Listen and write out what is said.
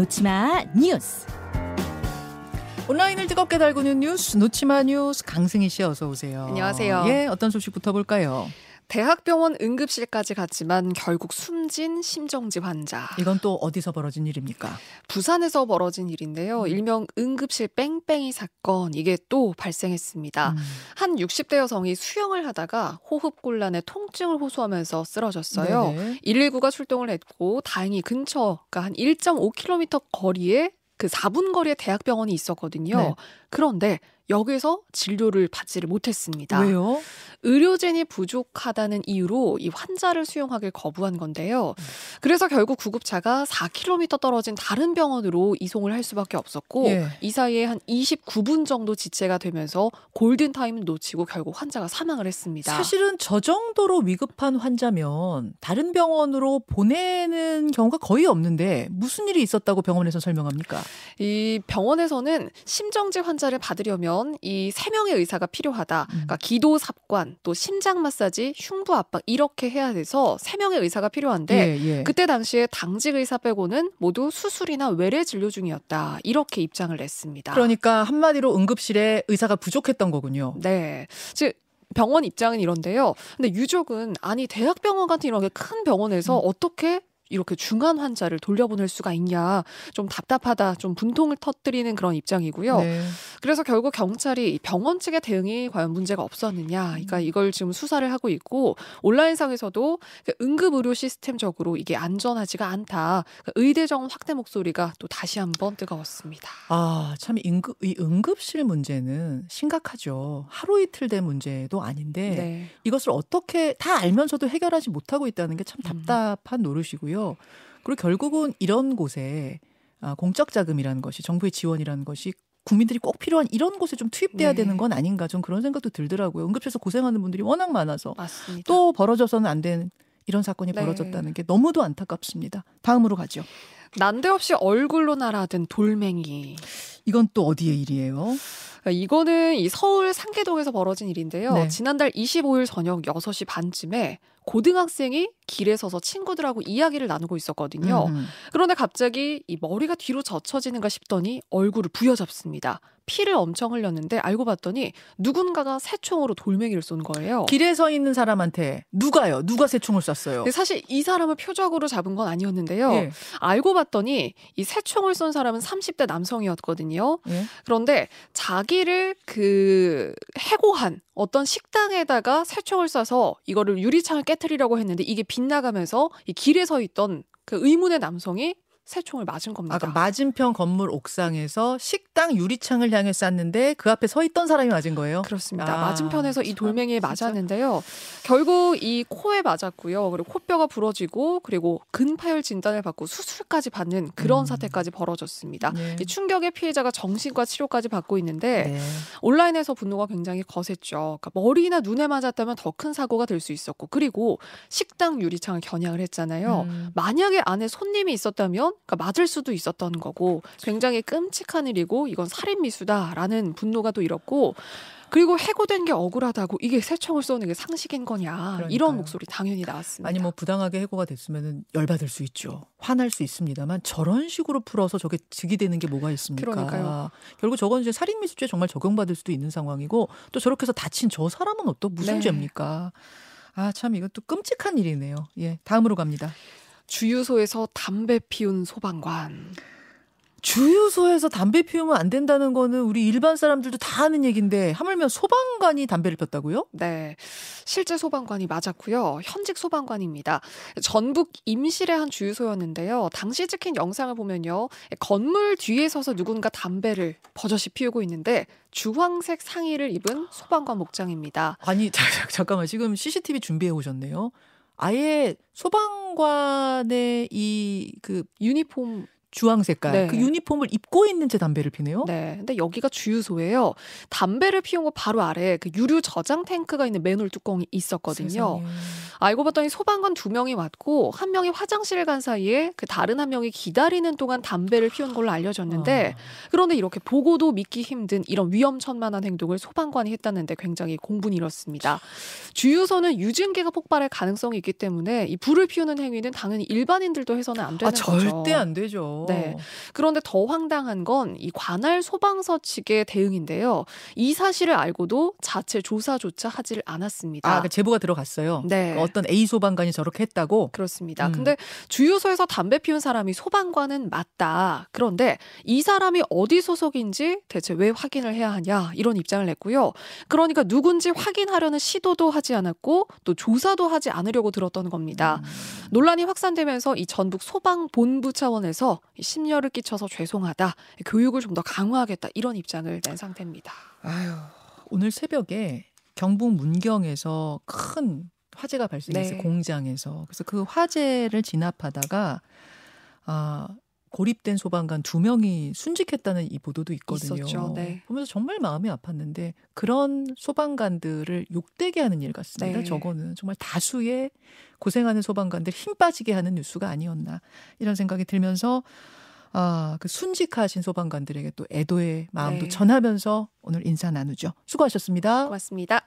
놓치마 뉴스. 온라인을 뜨겁게 달구는 뉴스 놓치마 뉴스 강승희 씨 어서 오세요. 안녕하세요. 예, 어떤 소식부터 볼까요? 대학병원 응급실까지 갔지만 결국 숨진 심정지 환자. 이건 또 어디서 벌어진 일입니까? 부산에서 벌어진 일인데요. 일명 응급실 뺑뺑이 사건 이게 또 발생했습니다. 음. 한 60대 여성이 수영을 하다가 호흡곤란에 통증을 호소하면서 쓰러졌어요. 네네. 119가 출동을 했고 다행히 근처 그러니까 한 1.5km 거리에 그 4분 거리에 대학병원이 있었거든요. 네. 그런데 여기서 진료를 받지를 못했습니다. 왜요? 의료진이 부족하다는 이유로 이 환자를 수용하길 거부한 건데요. 그래서 결국 구급차가 4km 떨어진 다른 병원으로 이송을 할 수밖에 없었고 예. 이 사이에 한 29분 정도 지체가 되면서 골든 타임을 놓치고 결국 환자가 사망을 했습니다. 사실은 저 정도로 위급한 환자면 다른 병원으로 보내는 경우가 거의 없는데 무슨 일이 있었다고 병원에서 설명합니까? 이 병원에서는 심정지 환자를 받으려면 이 세 명의 의사가 필요하다. 음. 그러니까 기도 삽관, 또 심장 마사지, 흉부 압박 이렇게 해야 돼서 세 명의 의사가 필요한데 예, 예. 그때 당시에 당직 의사 빼고는 모두 수술이나 외래 진료 중이었다. 이렇게 입장을 냈습니다. 그러니까 한마디로 응급실에 의사가 부족했던 거군요. 네. 즉 병원 입장은 이런데요. 근데 유족은 아니 대학병원 같은 이런 게큰 병원에서 음. 어떻게 이렇게 중한 환자를 돌려보낼 수가 있냐. 좀 답답하다. 좀 분통을 터뜨리는 그런 입장이고요. 네. 그래서 결국 경찰이 이 병원 측의 대응이 과연 문제가 없었느냐. 그러니까 음. 이걸 지금 수사를 하고 있고 온라인상에서도 그 응급 의료 시스템적으로 이게 안전하지가 않다. 그 의대 정원 확대 목소리가 또 다시 한번 뜨거웠습니다. 아, 참 응급 이 응급실 문제는 심각하죠. 하루 이틀 된 문제도 아닌데 네. 이것을 어떻게 다 알면서도 해결하지 못하고 있다는 게참 음. 답답한 노릇이고요. 그리고 결국은 이런 곳에 아, 공적 자금이라는 것이 정부의 지원이라는 것이 국민들이 꼭 필요한 이런 곳에 좀 투입돼야 네. 되는 건 아닌가 좀 그런 생각도 들더라고요. 응급실에서 고생하는 분들이 워낙 많아서 맞습니다. 또 벌어져서는 안 되는 이런 사건이 네. 벌어졌다는 게 너무도 안타깝습니다. 다음으로 가죠. 난데없이 얼굴로 날아든 돌멩이. 이건 또 어디의 일이에요? 그러니까 이거는 이 서울 상계동에서 벌어진 일인데요. 네. 지난달 25일 저녁 6시 반쯤에 고등학생이 길에 서서 친구들하고 이야기를 나누고 있었거든요. 음. 그런데 갑자기 이 머리가 뒤로 젖혀지는가 싶더니 얼굴을 부여잡습니다. 피를 엄청 흘렸는데 알고 봤더니 누군가가 새총으로 돌멩이를 쏜 거예요. 길에 서 있는 사람한테 누가요? 누가 새총을 쐈어요? 사실 이 사람을 표적으로 잡은 건 아니었는데요. 예. 알고 봤더니 이 새총을 쏜 사람은 30대 남성이었거든요. 예. 그런데 자기를 그 해고한 어떤 식당에다가 새총을 쏴서 이거를 유리창을 깨뜨리려고 했는데 이게 빗나가면서 이 길에 서 있던 그 의문의 남성이 새 총을 맞은 겁니다. 아까 맞은편 건물 옥상에서 식당 유리창을 향해 쐈는데 그 앞에 서 있던 사람이 맞은 거예요. 그렇습니다. 아, 맞은편에서 이 참, 돌멩이에 진짜. 맞았는데요. 결국 이 코에 맞았고요. 그리고 코뼈가 부러지고 그리고 근파열 진단을 받고 수술까지 받는 그런 음. 사태까지 벌어졌습니다. 네. 이 충격의 피해자가 정신과 치료까지 받고 있는데 네. 온라인에서 분노가 굉장히 거셌죠. 그러니까 머리나 눈에 맞았다면 더 큰 사고가 될 수 있었고 그리고 식당 유리창을 겨냥을 했잖아요. 음. 만약에 안에 손님이 있었다면 그러니까 맞을 수도 있었던 거고 굉장히 끔찍한 일이고 이건 살인 미수다라는 분노가 또 일었고 그리고 해고된 게 억울하다고 이게 새총을 쏘는 게 상식인 거냐 그러니까요. 이런 목소리 당연히 나왔습니다. 아니 뭐 부당하게 해고가 됐으면 열받을 수 있죠. 화날 수 있습니다만 저런 식으로 풀어서 저게 득이 되는 게 뭐가 있습니까? 그러니까요. 결국 저건 이제 살인 미수죄 정말 적용받을 수도 있는 상황이고 또 저렇게 해서 다친 저 사람은 또 무슨 네. 죄입니까? 아 참 이것도 끔찍한 일이네요. 예, 다음으로 갑니다. 주유소에서 담배 피운 소방관. 주유소에서 담배 피우면 안 된다는 거는 우리 일반 사람들도 다 아는 얘기인데 하물며 소방관이 담배를 폈다고요? 네. 실제 소방관이 맞았고요. 현직 소방관입니다. 전북 임실의 한 주유소였는데요. 당시 찍힌 영상을 보면요. 건물 뒤에 서서 누군가 담배를 버젓이 피우고 있는데 주황색 상의를 입은 소방관 목장입니다. 아니 잠깐만 지금 CCTV 준비해 오셨네요. 아예 소방관의 이 그 유니폼 주황 색깔 네. 그 유니폼을 입고 있는 제 담배를 피네요. 네. 근데 여기가 주유소예요. 담배를 피운 거 바로 아래 그 유류 저장 탱크가 있는 맨홀 뚜껑이 있었거든요. 세상에. 알고 봤더니 소방관 두 명이 왔고 한 명이 화장실을 간 사이에 그 다른 한 명이 기다리는 동안 담배를 피운 걸로 알려졌는데 어. 그런데 이렇게 보고도 믿기 힘든 이런 위험천만한 행동을 소방관이 했다는데 굉장히 공분이 일었습니다. 주유소는 유증기가 폭발할 가능성이 있기 때문에 이 불을 피우는 행위는 당연히 일반인들도 해서는 안 되는 아, 절대 거죠. 안 되죠. 네. 그런데 더 황당한 건 이 관할 소방서 측의 대응인데요. 이 사실을 알고도 자체 조사조차 하질 않았습니다. 아, 그 제보가 들어갔어요. 네. 그 어떤 A 소방관이 저렇게 했다고. 그렇습니다. 음. 근데 주유소에서 담배 피운 사람이 소방관은 맞다. 그런데 이 사람이 어디 소속인지 대체 왜 확인을 해야 하냐 이런 입장을 냈고요. 그러니까 누군지 확인하려는 시도도 하지 않았고 또 조사도 하지 않으려고 들었던 겁니다. 음. 논란이 확산되면서 이 전북 소방본부 차원에서 이 심려를 끼쳐서 죄송하다. 교육을 좀 더 강화하겠다 이런 입장을 낸 상태입니다. 아유, 오늘 새벽에 경북 문경에서 큰 화재가 발생했어요. 네. 공장에서. 그래서 그 화재를 진압하다가 아, 고립된 소방관 두 명이 순직했다는 이 보도도 있거든요. 있었죠. 네. 보면서 정말 마음이 아팠는데 그런 소방관들을 욕되게 하는 일 같습니다. 네. 저거는 정말 다수의 고생하는 소방관들 힘 빠지게 하는 뉴스가 아니었나 이런 생각이 들면서 아, 그 순직하신 소방관들에게 또 애도의 마음도 네. 전하면서 오늘 인사 나누죠. 수고하셨습니다. 고맙습니다.